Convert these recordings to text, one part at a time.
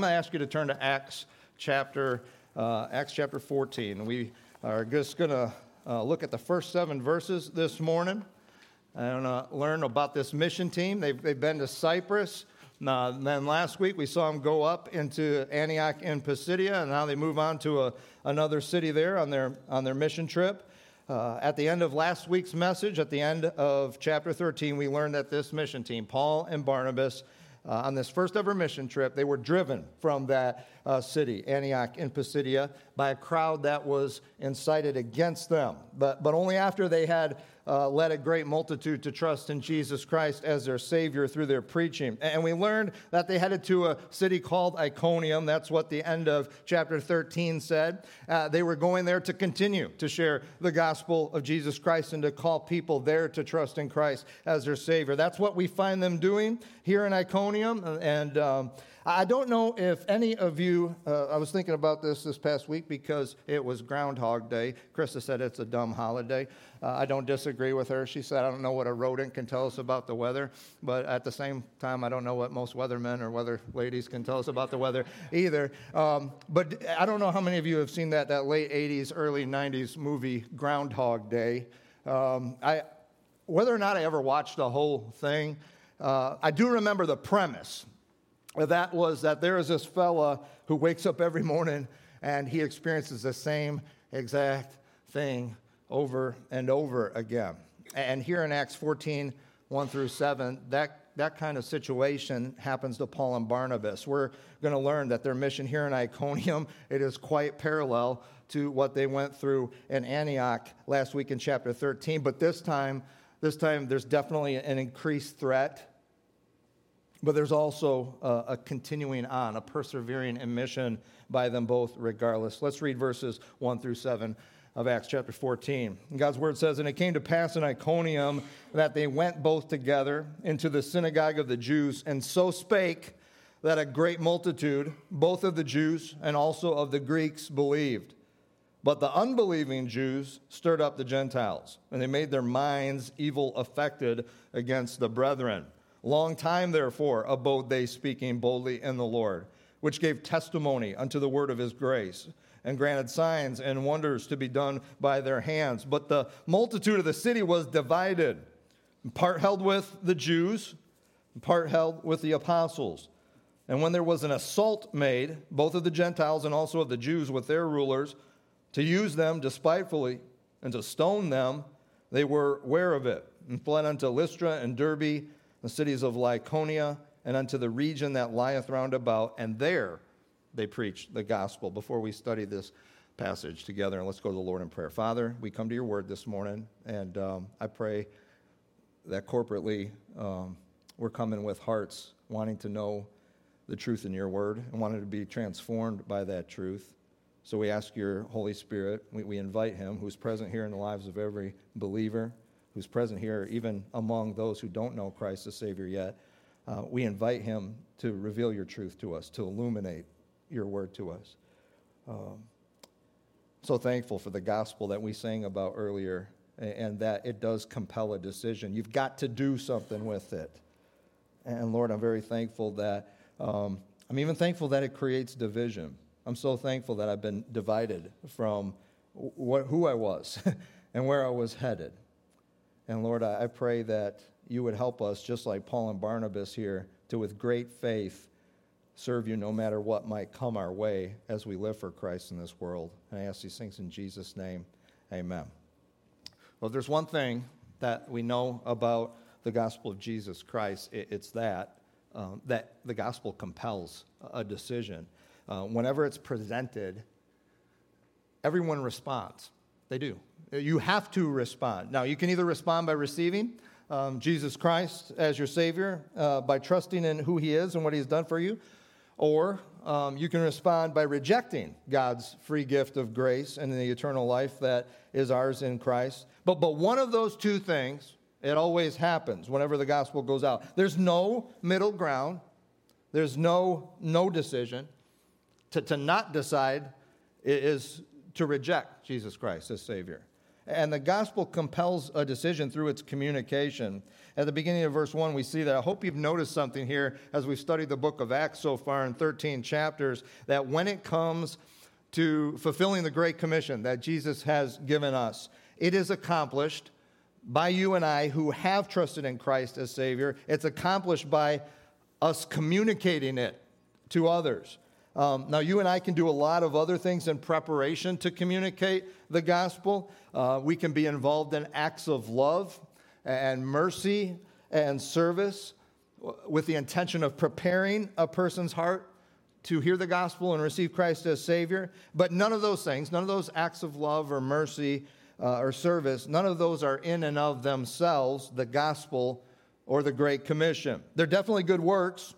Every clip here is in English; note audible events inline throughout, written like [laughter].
I'm going to ask you to turn to Acts chapter, uh, Acts chapter 14. We are just going to uh, look at the first seven verses this morning and uh, learn about this mission team. They've, they've been to Cyprus. Uh, then last week we saw them go up into Antioch in Pisidia, and now they move on to a, another city there on their, on their mission trip. Uh, at the end of last week's message, at the end of chapter 13, we learned that this mission team, Paul and Barnabas, uh, on this first ever mission trip, they were driven from that uh, city, Antioch in Pisidia, by a crowd that was incited against them. But, but only after they had uh, led a great multitude to trust in Jesus Christ as their Savior through their preaching. And we learned that they headed to a city called Iconium. That's what the end of chapter 13 said. Uh, they were going there to continue to share the gospel of Jesus Christ and to call people there to trust in Christ as their Savior. That's what we find them doing here in Iconium. And um, I don't know if any of you, uh, I was thinking about this this past week because it was Groundhog Day. Krista said it's a dumb holiday. Uh, I don't disagree with her. She said, I don't know what a rodent can tell us about the weather, but at the same time, I don't know what most weathermen or weather ladies can tell us about the weather either. Um, but I don't know how many of you have seen that, that late 80s, early 90s movie, Groundhog Day. Um, I, whether or not I ever watched the whole thing, uh, I do remember the premise that was that there is this fella who wakes up every morning and he experiences the same exact thing over and over again. And here in Acts 14, 1 through 7, that, that kind of situation happens to Paul and Barnabas. We're going to learn that their mission here in Iconium, it is quite parallel to what they went through in Antioch last week in chapter 13. But this time, this time there's definitely an increased threat but there's also a, a, continuing on, a persevering in mission by them both, regardless. Let's read verses 1 through 7 of Acts chapter 14. God's word says, And it came to pass in Iconium that they went both together into the synagogue of the Jews, and so spake that a great multitude, both of the Jews and also of the Greeks, believed. But the unbelieving Jews stirred up the Gentiles, and they made their minds evil affected against the brethren. Long time, therefore, abode they speaking boldly in the Lord, which gave testimony unto the word of his grace, and granted signs and wonders to be done by their hands. But the multitude of the city was divided, part held with the Jews, part held with the apostles. And when there was an assault made, both of the Gentiles and also of the Jews with their rulers, to use them despitefully and to stone them, they were aware of it, and fled unto Lystra and Derbe the cities of Lycaonia, and unto the region that lieth round about, and there they preached the gospel. Before we study this passage together, and let's go to the Lord in prayer. Father, we come to your word this morning, and um, I pray that corporately um, we're coming with hearts wanting to know the truth in your word and wanting to be transformed by that truth. So we ask your Holy Spirit, we, we invite him, who's present here in the lives of every believer who's present here, even among those who don't know Christ as Savior yet, uh, we invite him to reveal your truth to us, to illuminate your word to us. Um, so thankful for the gospel that we sang about earlier and that it does compel a decision. You've got to do something with it. And Lord, I'm very thankful that, um, I'm even thankful that it creates division. I'm so thankful that I've been divided from wh- who I was [laughs] and where I was headed. And Lord, I pray that you would help us, just like Paul and Barnabas here, to with great faith serve you no matter what might come our way as we live for Christ in this world. And I ask these things in Jesus' name. Amen. Well, if there's one thing that we know about the gospel of Jesus Christ, it's that, um, that the gospel compels a decision. Uh, whenever it's presented, everyone responds. They do. You have to respond. Now, you can either respond by receiving um, Jesus Christ as your Savior uh, by trusting in who He is and what He's done for you, or um, you can respond by rejecting God's free gift of grace and the eternal life that is ours in Christ. But, but one of those two things, it always happens whenever the gospel goes out. There's no middle ground, there's no, no decision. To, to not decide is to reject Jesus Christ as Savior. And the gospel compels a decision through its communication. At the beginning of verse 1, we see that. I hope you've noticed something here as we've studied the book of Acts so far in 13 chapters that when it comes to fulfilling the Great Commission that Jesus has given us, it is accomplished by you and I who have trusted in Christ as Savior. It's accomplished by us communicating it to others. Um, now, you and I can do a lot of other things in preparation to communicate the gospel. Uh, we can be involved in acts of love and mercy and service with the intention of preparing a person's heart to hear the gospel and receive Christ as Savior. But none of those things, none of those acts of love or mercy uh, or service, none of those are in and of themselves the gospel or the Great Commission. They're definitely good works.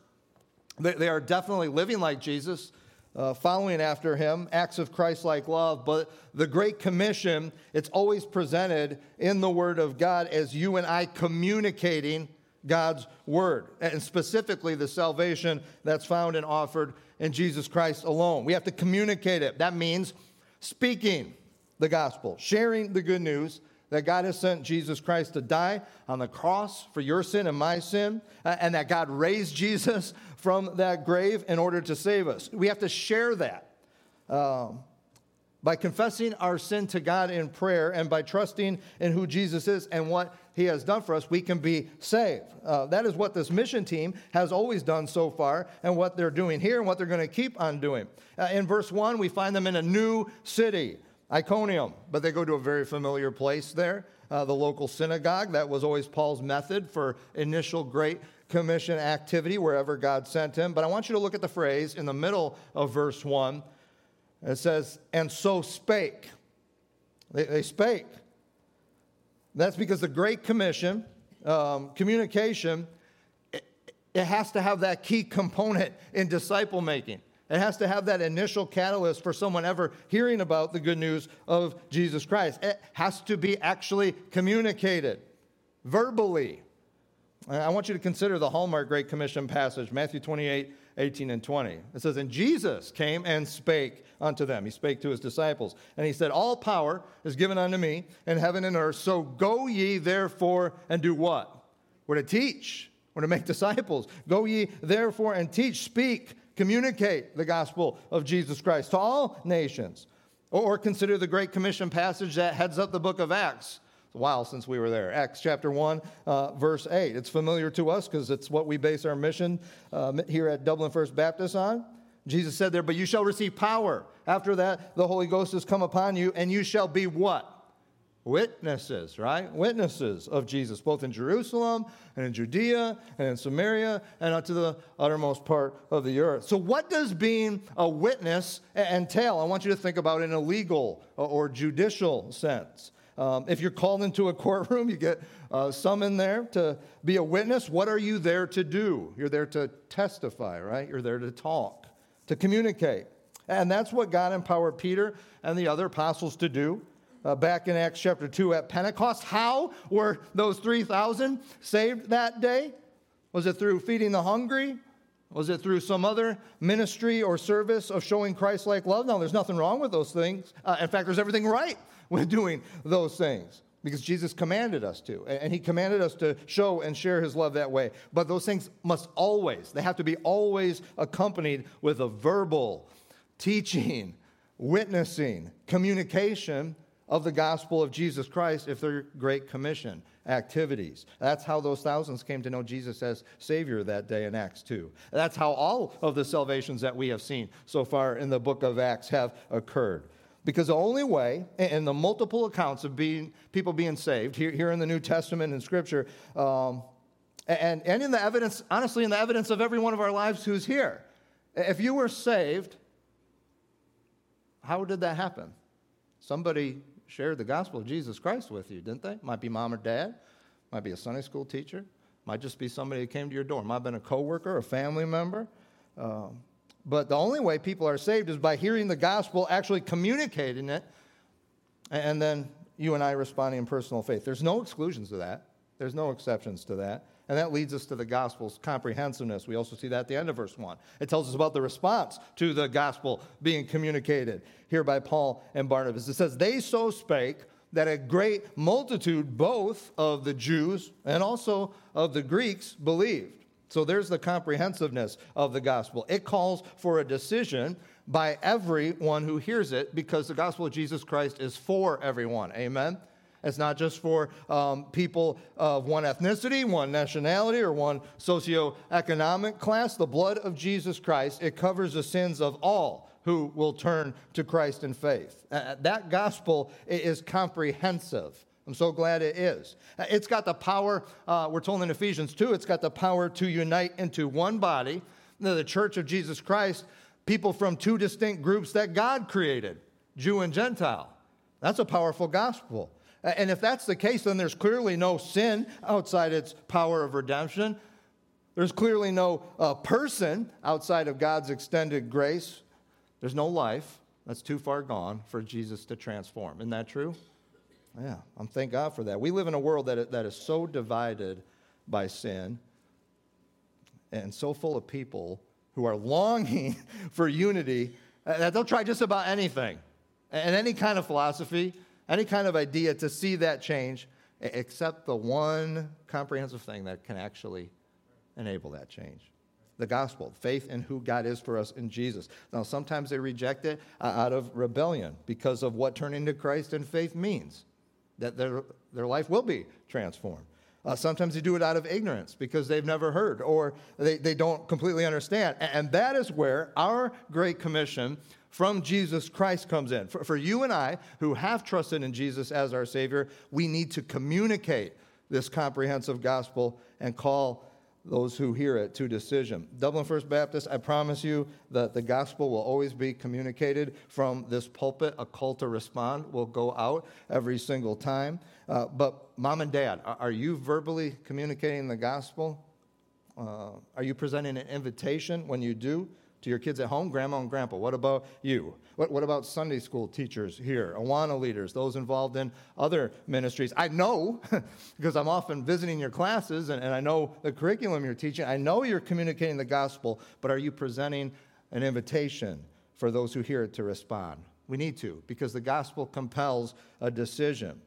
They, they are definitely living like Jesus, uh, following after him, acts of Christ like love. But the Great Commission, it's always presented in the Word of God as you and I communicating God's Word, and specifically the salvation that's found and offered in Jesus Christ alone. We have to communicate it. That means speaking the gospel, sharing the good news that God has sent Jesus Christ to die on the cross for your sin and my sin, and that God raised Jesus from that grave in order to save us. We have to share that. Um, by confessing our sin to God in prayer and by trusting in who Jesus is and what he has done for us, we can be saved. Uh, that is what this mission team has always done so far and what they're doing here and what they're going to keep on doing. Uh, in verse 1, we find them in a new city. Iconium, but they go to a very familiar place there, uh, the local synagogue. That was always Paul's method for initial Great Commission activity wherever God sent him. But I want you to look at the phrase in the middle of verse 1. It says, and so spake. They, they spake. That's because the Great Commission, um, communication, it, it has to have that key component in disciple making. It has to have that initial catalyst for someone ever hearing about the good news of Jesus Christ. It has to be actually communicated verbally. I want you to consider the Hallmark Great Commission passage, Matthew 28, 18, and 20. It says, And Jesus came and spake unto them. He spake to his disciples. And he said, All power is given unto me in heaven and earth. So go ye therefore and do what? We're to teach. We're to make disciples. Go ye therefore and teach. Speak communicate the gospel of Jesus Christ to all nations. Or consider the Great Commission passage that heads up the book of Acts. A while since we were there. Acts chapter 1, uh, verse 8. It's familiar to us because it's what we base our mission uh, here at Dublin First Baptist on. Jesus said there, But you shall receive power. After that, the Holy Ghost has come upon you, and you shall be what? witnesses, right? Witnesses of Jesus, both in Jerusalem and in Judea and in Samaria and unto the uttermost part of the earth. So, what does being a witness entail? I want you to think about in a legal or judicial sense. Um, if you're called into a [laughs] courtroom, you get uh, summoned there to be a witness. What are you there to do? You're there to testify, right? You're there to talk, to communicate. And that's what God empowered Peter and the other apostles to do uh, back in Acts chapter 2 at Pentecost. How were those 3,000 saved that day? Was it through feeding the hungry? Was it through some other ministry or service of showing Christ like love? No, there's nothing wrong with those things. Uh, in fact, there's everything right with doing those things because Jesus commanded us to. And he commanded us to show and share his love that way. But those things must always, they have to be always accompanied with a verbal teaching, witnessing, communication of the gospel of Jesus Christ if they're Great Commission activities. That's how those thousands came to know Jesus as Savior that day in Acts 2. That's how all of the salvations that we have seen so far in the book of Acts have occurred. Because the only way, in the multiple accounts of being, people being saved, here, here in the New Testament and Scripture, um, and, and in the evidence, honestly, in the evidence of every one of our lives who's here, if you were saved, how did that happen? Somebody shared the gospel of Jesus Christ with you, didn't they? Might be mom or dad, might be a Sunday school teacher, might just be somebody who came to your door, might have been a coworker, a family member. Um, but the only way people are saved is by hearing the gospel, actually communicating it, and then you and I responding in personal faith. There's no exclusions to that. There's no exceptions to that. And that leads us to the gospel's comprehensiveness. We also see that at the end of verse 1. It tells us about the response to the gospel being communicated here by Paul and Barnabas. It says, They so spake that a great multitude, both of the Jews and also of the Greeks, believed. So there's the comprehensiveness of the gospel. It calls for a decision by everyone who hears it because the gospel of Jesus Christ is for everyone. Amen? It's not just for um, people of one ethnicity, one nationality, or one socioeconomic class. The blood of Jesus Christ, it covers the sins of all who will turn to Christ in faith. Uh, that gospel is comprehensive. I'm so glad it is. Uh, it's got the power, uh, we're told in Ephesians 2, it's got the power to unite into one body, the church of Jesus Christ, people from two distinct groups that God created, Jew and Gentile. That's a powerful gospel. And if that's the case, then there's clearly no sin outside its power of redemption. There's clearly no uh, person outside of God's extended grace. There's no life that's too far gone for Jesus to transform. Isn't that true? Yeah, I'm thank God for that. We live in a world that, that is so divided by sin and so full of people who are longing [laughs] for unity uh, that they'll try just about anything and any kind of philosophy, any kind of idea to see that change, except the one comprehensive thing that can actually enable that change the gospel, faith in who God is for us in Jesus. Now, sometimes they reject it uh, out of rebellion because of what turning to Christ and faith means that their, their life will be transformed. Uh, sometimes they do it out of ignorance because they've never heard or they, they don't completely understand. And that is where our Great Commission from Jesus Christ comes in. For, for you and I, who have trusted in Jesus as our Savior, we need to communicate this comprehensive gospel and call those who hear it to decision. Dublin First Baptist, I promise you that the gospel will always be communicated from this pulpit. A call to respond will go out every single time. Uh, but, mom and dad, are you verbally communicating the gospel? Uh, are you presenting an invitation when you do? To your kids at home, grandma and grandpa? What about you? What, what about Sunday school teachers here, Awana leaders, those involved in other ministries? I know, [laughs] because I'm often visiting your classes and, and I know the curriculum you're teaching. I know you're communicating the gospel, but are you presenting an invitation for those who hear it to respond? We need to, because the gospel compels a decision.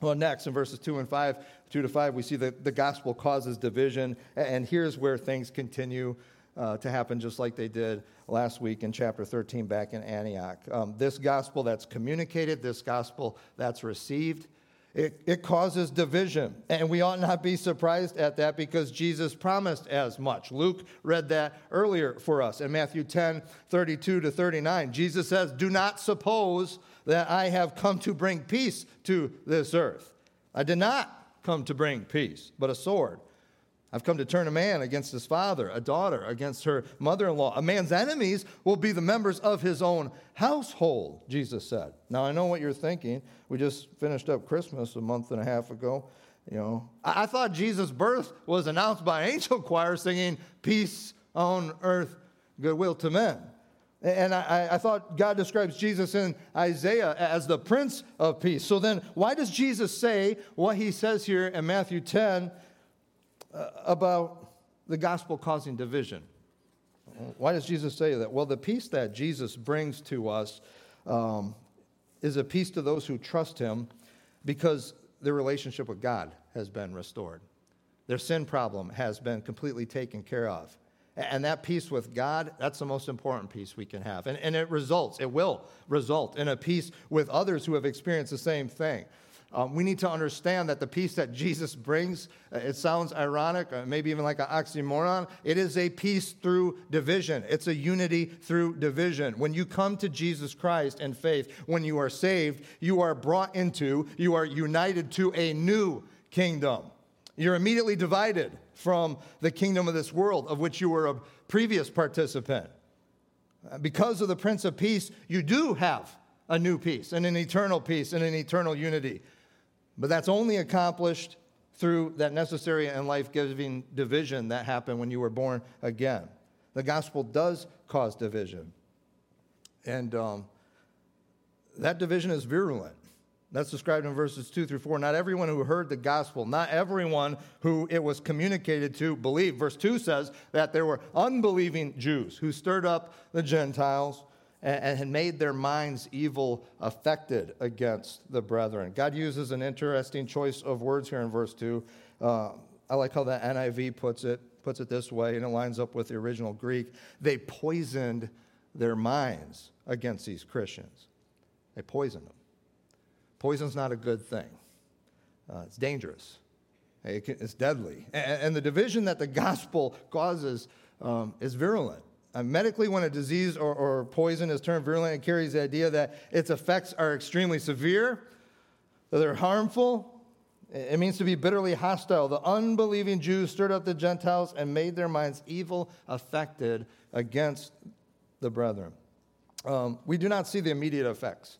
Well, next in verses 2 and 5, 2 to 5, we see that the gospel causes division, and here's where things continue uh, to happen just like they did last week in chapter 13 back in Antioch. Um, this gospel that's communicated, this gospel that's received, it, it causes division. And we ought not be surprised at that because Jesus promised as much. Luke read that earlier for us in Matthew 10 32 to 39. Jesus says, Do not suppose that I have come to bring peace to this earth. I did not come to bring peace, but a sword. I've come to turn a man against his father, a daughter against her mother in law. A man's enemies will be the members of his own household, Jesus said. Now, I know what you're thinking. We just finished up Christmas a month and a half ago. You know, I, I thought Jesus' birth was announced by angel choir singing, Peace on earth, goodwill to men. And I, I, thought God describes Jesus in Isaiah as the Prince of Peace. So then, why does Jesus say what he says here in Matthew 10 uh, about the gospel causing division. Why does Jesus say that? Well, the peace that Jesus brings to us um, is a peace to those who trust him because their relationship with God has been restored. Their sin problem has been completely taken care of. And that peace with God, that's the most important peace we can have. And, and it results, it will result in a peace with others who have experienced the same thing. Um, we need to understand that the peace that Jesus brings, uh, it sounds ironic, uh, maybe even like an oxymoron. It is a peace through division, it's a unity through division. When you come to Jesus Christ in faith, when you are saved, you are brought into, you are united to a new kingdom. You're immediately divided from the kingdom of this world, of which you were a previous participant. Uh, because of the Prince of Peace, you do have a new peace and an eternal peace and an eternal unity. But that's only accomplished through that necessary and life giving division that happened when you were born again. The gospel does cause division. And um, that division is virulent. That's described in verses 2 through 4. Not everyone who heard the gospel, not everyone who it was communicated to believed. Verse 2 says that there were unbelieving Jews who stirred up the Gentiles and had made their minds evil affected against the brethren. God uses an interesting choice of words here in verse 2. Uh, I like how the NIV puts it, puts it this way, and it lines up with the original Greek. They poisoned their minds against these Christians. They poisoned them. Poison's not a good thing. Uh, it's dangerous. It's deadly. And, the division that the gospel causes um, is virulent. Uh, medically, when a disease or, or poison is termed virulent, it carries the idea that its effects are extremely severe, that they're harmful. It means to be bitterly hostile. The unbelieving Jews stirred up the Gentiles and made their minds evil affected against the brethren. Um, we do not see the immediate effects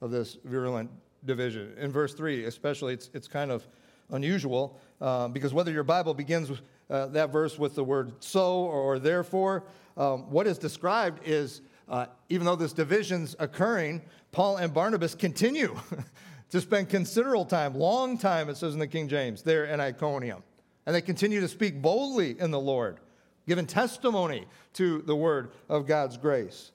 of this virulent division. In verse 3, especially, it's, it's kind of unusual uh, because whether your Bible begins uh, that verse with the word so or therefore, um, what is described is uh, even though this division's occurring, Paul and Barnabas continue [laughs] to spend considerable time, long time, it says in the King James, there in Iconium. And they continue to speak boldly in the Lord, giving testimony to the word of God's grace.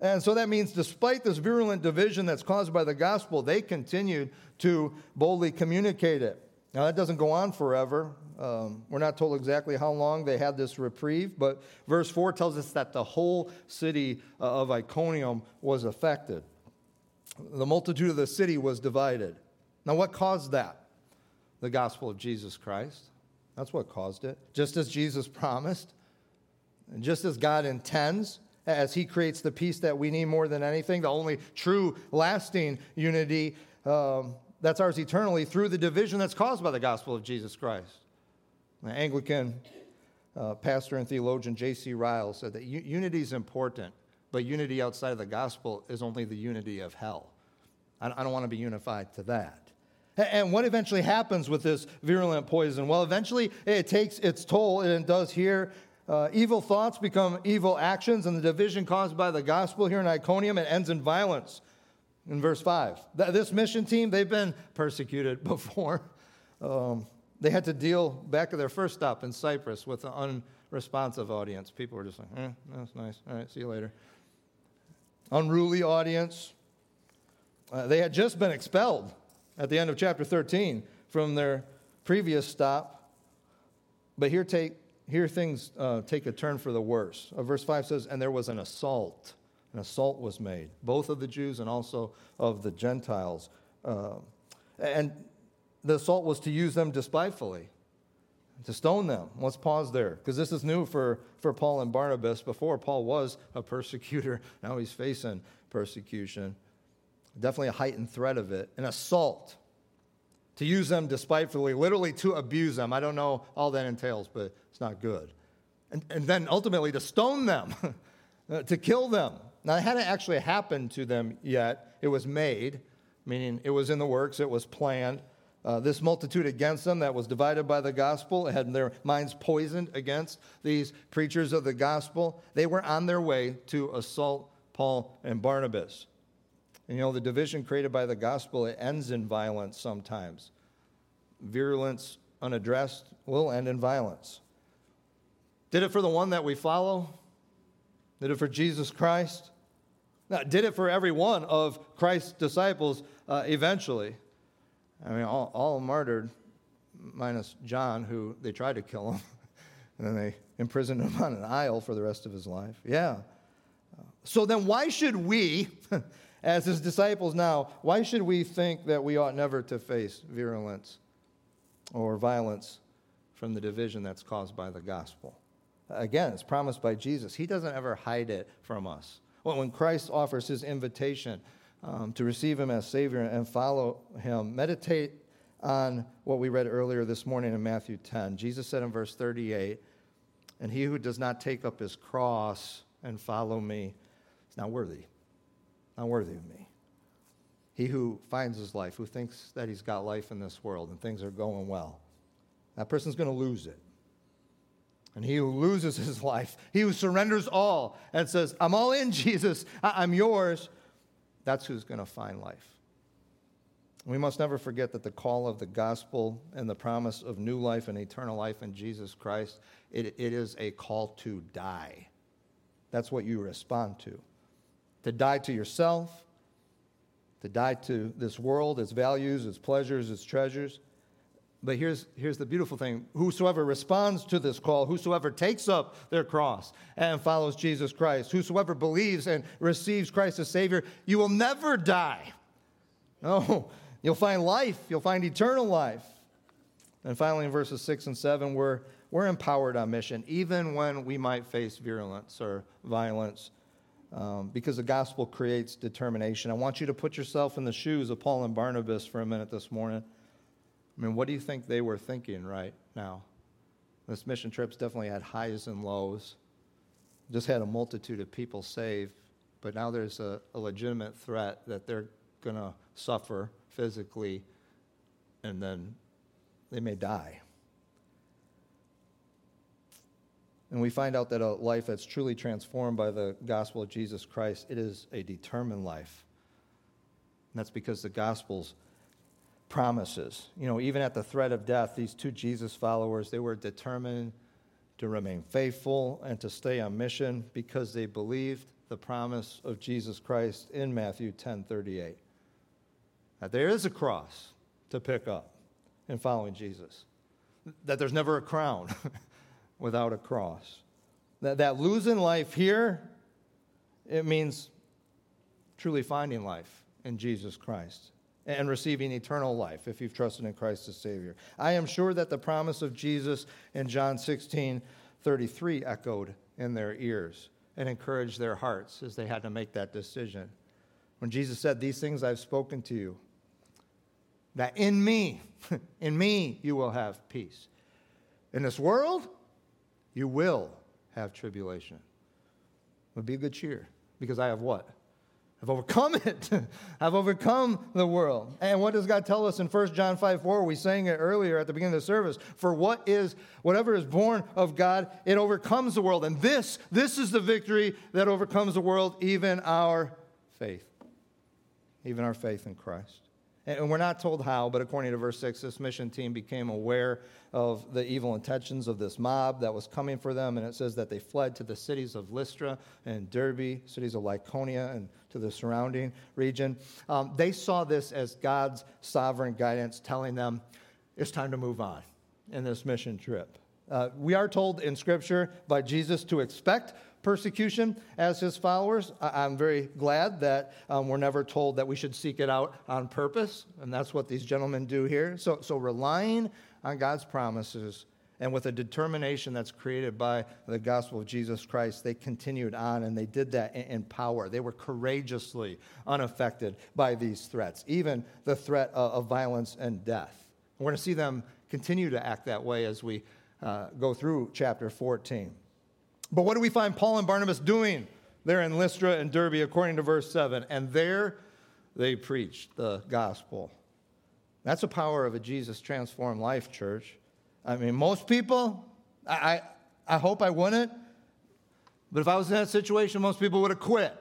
And so that means, despite this virulent division that's caused by the gospel, they continued to boldly communicate it. Now, that doesn't go on forever. Um, we're not told exactly how long they had this reprieve, but verse 4 tells us that the whole city uh, of Iconium was affected. The multitude of the city was divided. Now, what caused that? The gospel of Jesus Christ. That's what caused it. Just as Jesus promised, and just as God intends, as He creates the peace that we need more than anything, the only true, lasting unity um, that's ours eternally through the division that's caused by the gospel of Jesus Christ. The Anglican uh, pastor and theologian J.C. Ryle said that unity is important, but unity outside of the gospel is only the unity of hell. I, I don't want to be unified to that. And what eventually happens with this virulent poison? Well, eventually it takes its toll, and it does here. Uh, evil thoughts become evil actions, and the division caused by the gospel here in Iconium, it ends in violence. In verse 5. This mission team, they've been persecuted [laughs] before. Um, they had to deal back at their first stop in Cyprus with an unresponsive audience. People were just like, eh, that's nice. All right, see you later. Unruly audience. Uh, they had just been expelled at the end of chapter 13 from their previous stop. But here, take, here things uh, take a turn for the worse. Uh, verse 5 says, And there was an assault. An assault was made, both of the Jews and also of the Gentiles. Uh, and the assault was to use them despitefully, to stone them. Let's pause there, because this is new for, for Paul and Barnabas. Before, Paul was a persecutor, [laughs] now he's facing persecution. Definitely a heightened threat of it. An assault. To use them despitefully, literally to abuse them. I don't know all that entails, but it's not good. And, and then ultimately to stone them, [laughs] to kill them. Now, it hadn't actually happened to them yet. It was made, meaning it was in the works, it was planned. Uh, this multitude against them that was divided by the gospel had their minds poisoned against these preachers of the gospel. They were on their way to assault Paul and Barnabas. And you know, the division created by the gospel, it ends in violence sometimes. Virulence unaddressed will end in violence. Did it for the one that we follow? Did it for Jesus Christ? Now, did it for every one of Christ's disciples uh, eventually. I mean, all, all martyred, minus John, who they tried to kill him, [laughs] and then they imprisoned him on an isle for the rest of his life. Yeah. So then, why should we, [laughs] as his disciples now, why should we think that we ought never to face virulence or violence from the division that's caused by the gospel? Again, it's promised by Jesus. He doesn't ever hide it from us. Well, when Christ offers his invitation um, to receive him as Savior and follow him. Meditate on what we read earlier this morning in Matthew 10. Jesus said in verse 38, And he who does not take up his cross and follow me is not worthy, not worthy of me. He who finds his life, who thinks that he's got life in this world and things are going well, that person's going to lose it. And he who loses [laughs] his life, he who surrenders all and says, I'm all in, [laughs] Jesus, I'm yours, that's who's going to find life. We must never forget that the call of the gospel and the promise of new life and eternal life in Jesus Christ, it, it is a call to die. That's what you respond to. To die to yourself, to die to this world, its values, its pleasures, its treasures. But here's, here's the beautiful thing whosoever responds to this call, whosoever takes up their cross and follows Jesus Christ, whosoever believes and receives Christ as Savior, you will never die. No, you'll find life, you'll find eternal life. And finally, in verses 6 and 7, we're, we're empowered on mission, even when we might face virulence or violence, um, because the gospel creates determination. I want you to put yourself in the shoes of Paul and Barnabas for a minute this morning. I mean, what do you think they were thinking right now? This mission trip's definitely had highs and lows. Just had a multitude of people saved, but now there's a, a legitimate threat that they're going to suffer physically and then they may die. And we find out that a life that's truly transformed by the gospel of Jesus Christ, it is a determined life. And that's because the gospel's promises. You know, even at the threat of death, these two Jesus followers, they were determined to remain faithful and to stay on mission because they believed the promise of Jesus Christ in Matthew 10:38. That there is a cross to pick up in following Jesus. That there's never a crown [laughs] without a cross. That, that losing life here, it means truly finding life in Jesus Christ and receiving eternal life if you've trusted in Christ as Savior. I am sure that the promise of Jesus in John 16 33 echoed in their ears and encouraged their hearts as they had to make that decision. When Jesus said, These things I've spoken to you, that in me, [laughs] in me, you will have peace. In this world, you will have tribulation. But be a good cheer, because I have what? I've overcome [laughs] it. I've overcome the world. And what does God tell us in 1 John 5 4? We sang it earlier at the beginning of the service. For what is, whatever is born of God, it overcomes the world. And this, this is the victory that overcomes the world, even our faith. Even our faith in Christ. And we're not told how, but according to verse 6, this mission team became aware of the evil intentions of this mob that was coming for them. And it says that they fled to the cities of Lystra and Derbe, cities of Lycaonia, and to the surrounding region. Um, they saw this as God's sovereign guidance telling them it's time to move on in this mission trip. Uh, we are told in Scripture by Jesus to expect persecution as his followers. I'm very glad that um, we're never told that we should seek it out on purpose, and that's what these gentlemen do here. So, so relying on God's promises and with a determination that's created by the gospel of Jesus Christ, they continued on and they did that in, power. They were courageously unaffected by these threats, even the threat of, violence and death. We're going to see them continue to act that way as we uh, go through chapter 14. But what do we find Paul and Barnabas doing there in Lystra and Derbe, according to verse 7? And there they preached the gospel. That's the power of a Jesus transformed life, church. I mean, most people, I, I, I hope I wouldn't, but if I was in that situation, most people would have quit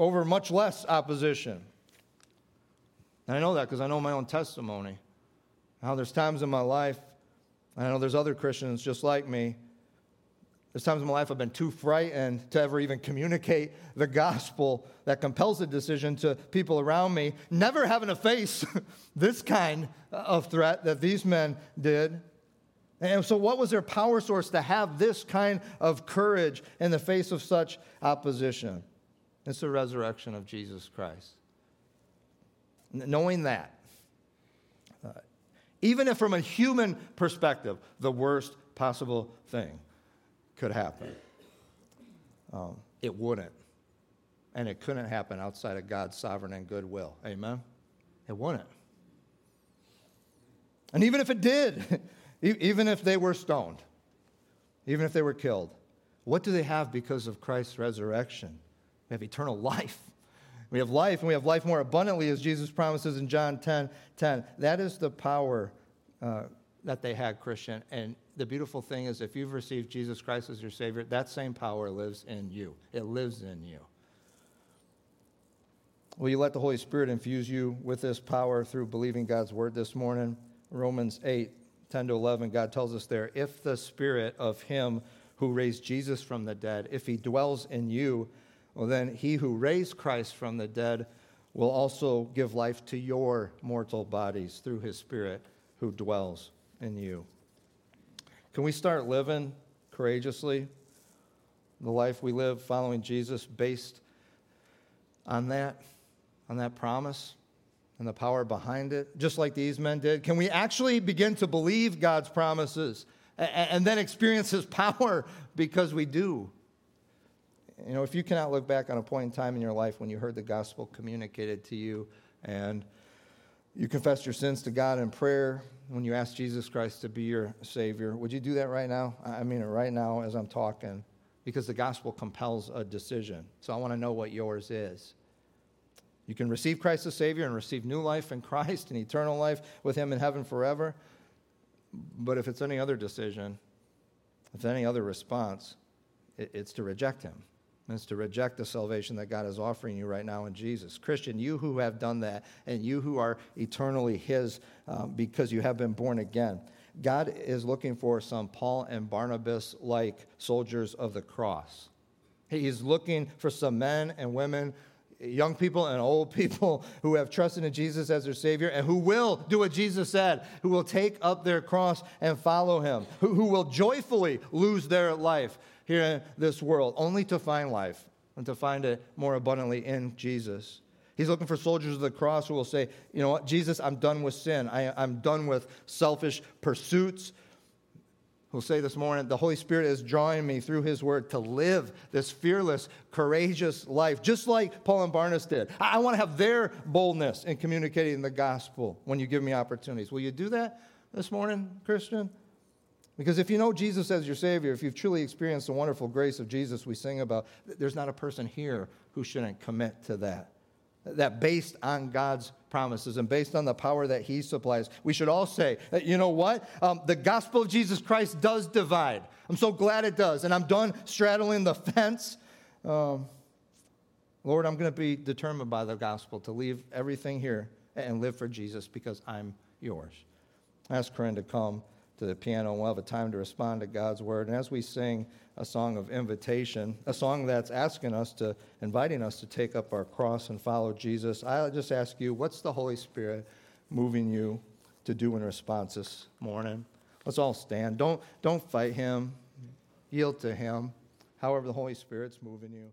over much less opposition. And I know that because I know my own testimony. How there's times in my life, I know there's other Christians just like me there's times in my life I've been too frightened to ever even communicate the gospel that compels a decision to people around me, never having to face [laughs] this kind of threat that these men did. And so, what was their power source to have this kind of courage in the face of such opposition? It's the resurrection of Jesus Christ. Knowing that, uh, even if from a human perspective, the worst possible thing could happen. Um, it wouldn't. And it couldn't happen outside of God's sovereign and goodwill. Amen? It wouldn't. And even if it did, [laughs] even if they were stoned, even if they were killed, what do they have because of Christ's resurrection? We have eternal [laughs] life. We have life, and we have life more abundantly, as Jesus promises in John 10 10. That is the power uh, that they had, Christian. And the beautiful thing is, if you've received Jesus Christ as your Savior, that same power lives in you. It lives in you. Will you let the Holy Spirit infuse you with this power through believing God's word this morning? Romans 8, 10 to 11, God tells us there if the Spirit of Him who raised Jesus from the dead, if He dwells in you, well, then He who raised Christ from the dead will also give life to your mortal bodies through His Spirit who dwells in you. Can we start living courageously the life we live following Jesus based on that, on that promise and the power behind it, just like these men did? Can we actually begin to believe God's promises and then experience His power because we do? You know, if you cannot look back on a point in time in your life when you heard the gospel communicated to you and you confess your sins to God in prayer, when you ask Jesus Christ to be your Savior. Would you do that right now? I mean, right now as I'm talking, because the gospel compels a decision. So I want to know what yours is. You can receive Christ as Savior and receive new life in [laughs] Christ and eternal life with Him in heaven forever. But if it's any other decision, if any other response, it's to reject Him. It's to reject the salvation that God is offering you right now in Jesus. Christian, you who have done that, and you who are eternally His um, because you have been born again, God is looking for some Paul and Barnabas like soldiers of the cross. He's looking for some men and women young people and old [laughs] people who have trusted in Jesus as their Savior and who will do what Jesus said, who will take up their cross and follow Him, who, who will joyfully lose their life here in this world, only to find life and to find it more abundantly in Jesus. He's looking for soldiers of the cross who will say, You know what, Jesus, I'm done with sin. I, I'm done with selfish pursuits. Who'll say this morning, the Holy Spirit is drawing me through His Word to live this fearless, courageous life, just like Paul and Barnabas did. I, I want to have their boldness in communicating the gospel when you give me opportunities. Will you do that this morning, Christian? Because if you know Jesus as your Savior, if you've truly experienced the wonderful grace of Jesus we sing about, there's not a person here who shouldn't commit to that. That based on God's promises and based on the power that He supplies, we should all say, you know what? Um, the gospel of Jesus Christ does divide. I'm so glad it does. And I'm done straddling the fence. Um, Lord, I'm going to be determined by the gospel to leave everything here and live for Jesus because I'm yours. Ask Corinne to come to the piano and we'll have a time to respond to God's word. And as we sing a song of invitation, a song that's asking us to, inviting us to take up our cross and follow Jesus, I'll just ask you, what's the Holy Spirit moving you to do in response this morning? Let's all stand. Don't, don't fight him, yield to him, however the Holy Spirit's moving you.